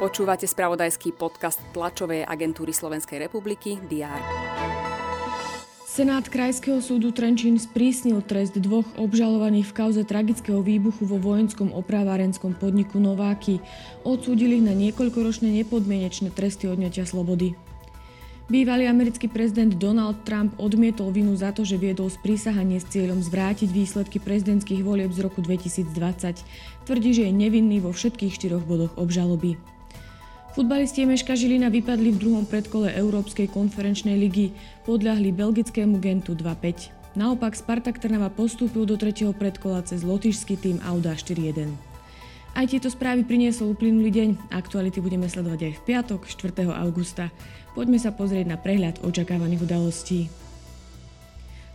Počúvate spravodajský podcast tlačovej agentúry Slovenskej republiky DR. Senát Krajského súdu Trenčín sprísnil trest dvoch obžalovaných v kauze tragického výbuchu vo vojenskom opravárenskom podniku Nováky. Odsúdili ich na niekoľkoročné nepodmienečné tresty odňatia slobody. Bývalý americký prezident Donald Trump odmietol vinu za to, že viedol sprísahanie s cieľom zvrátiť výsledky prezidentských volieb z roku 2020. Tvrdí, že je nevinný vo všetkých štyroch bodoch obžaloby. Futbalisti Meška Žilina vypadli v druhom predkole Európskej konferenčnej ligy, podľahli belgickému Gentu 2-5. Naopak Spartak Trnava postúpil do tretieho predkola cez lotišský tým Auda 4-1. Aj tieto správy priniesol uplynulý deň. Aktuality budeme sledovať aj v piatok, 4. augusta. Poďme sa pozrieť na prehľad očakávaných udalostí.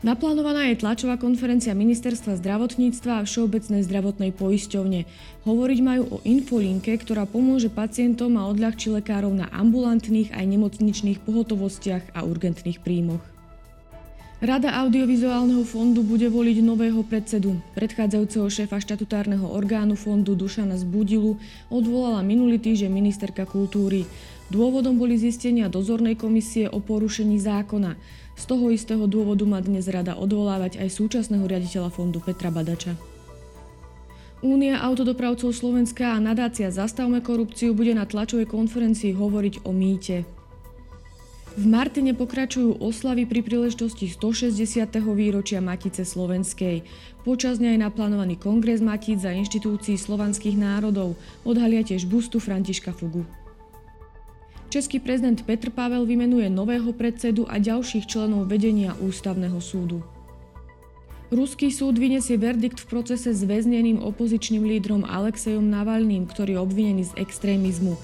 Naplánovaná je tlačová konferencia Ministerstva zdravotníctva a Všeobecnej zdravotnej poisťovne. Hovoriť majú o infolinke, ktorá pomôže pacientom a odľahčí lekárov na ambulantných aj nemocničných pohotovostiach a urgentných príjmoch. Rada audiovizuálneho fondu bude voliť nového predsedu. Predchádzajúceho šéfa štatutárneho orgánu fondu Dušana Zbudilu odvolala minulý týždeň ministerka kultúry. Dôvodom boli zistenia dozornej komisie o porušení zákona. Z toho istého dôvodu má dnes rada odvolávať aj súčasného riaditeľa fondu Petra Badača. Únia autodopravcov Slovenska a nadácia Zastavme korupciu bude na tlačovej konferencii hovoriť o mýte. V Martine pokračujú oslavy pri príležitosti 160. výročia Matice Slovenskej. Počas dňa je naplánovaný kongres Matíc za inštitúcií slovanských národov. Odhalia tiež bustu Františka Fugu. Český prezident Petr Pavel vymenuje nového predsedu a ďalších členov vedenia Ústavného súdu. Ruský súd vyniesie verdikt v procese s väzneným opozičným lídrom Alexejom Navalným, ktorý je obvinený z extrémizmu.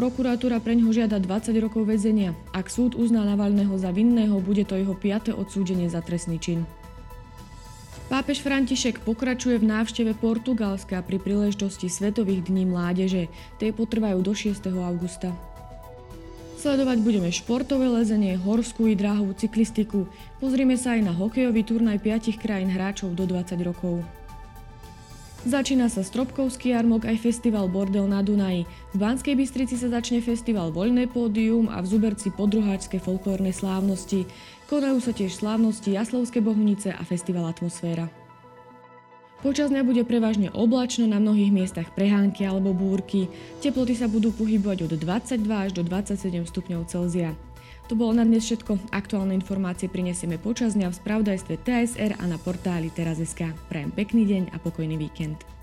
Prokuratúra pre ňoho žiada 20 rokov väzenia. Ak súd uzná Navalného za vinného, bude to jeho piate odsúdenie za trestný čin. Pápež František pokračuje v návšteve Portugalska pri príležitosti Svetových dní mládeže. Tie potrvajú do 6. augusta. Sledovať budeme športové lezenie, horskú i dráhovú cyklistiku. Pozrime sa aj na hokejový turnaj 5 krajín hráčov do 20 rokov. Začína sa Stropkovský jarmok aj festival Bordel na Dunaji. V Banskej Bystrici sa začne festival Voľné pódium a v Zuberci podruháčske folklórne slávnosti. Konajú sa tiež slávnosti Jaslovské Bohunice a festival Atmosféra. Počas dňa bude prevažne oblačno, na mnohých miestach prehánky alebo búrky. Teploty sa budú pohybovať od 22 až do 27 stupňov Celzia. To bolo na dnes všetko. Aktuálne informácie prinesieme počas dňa v spravodajstve TSR a na portáli teraz.sk. Prajem pekný deň a pokojný víkend.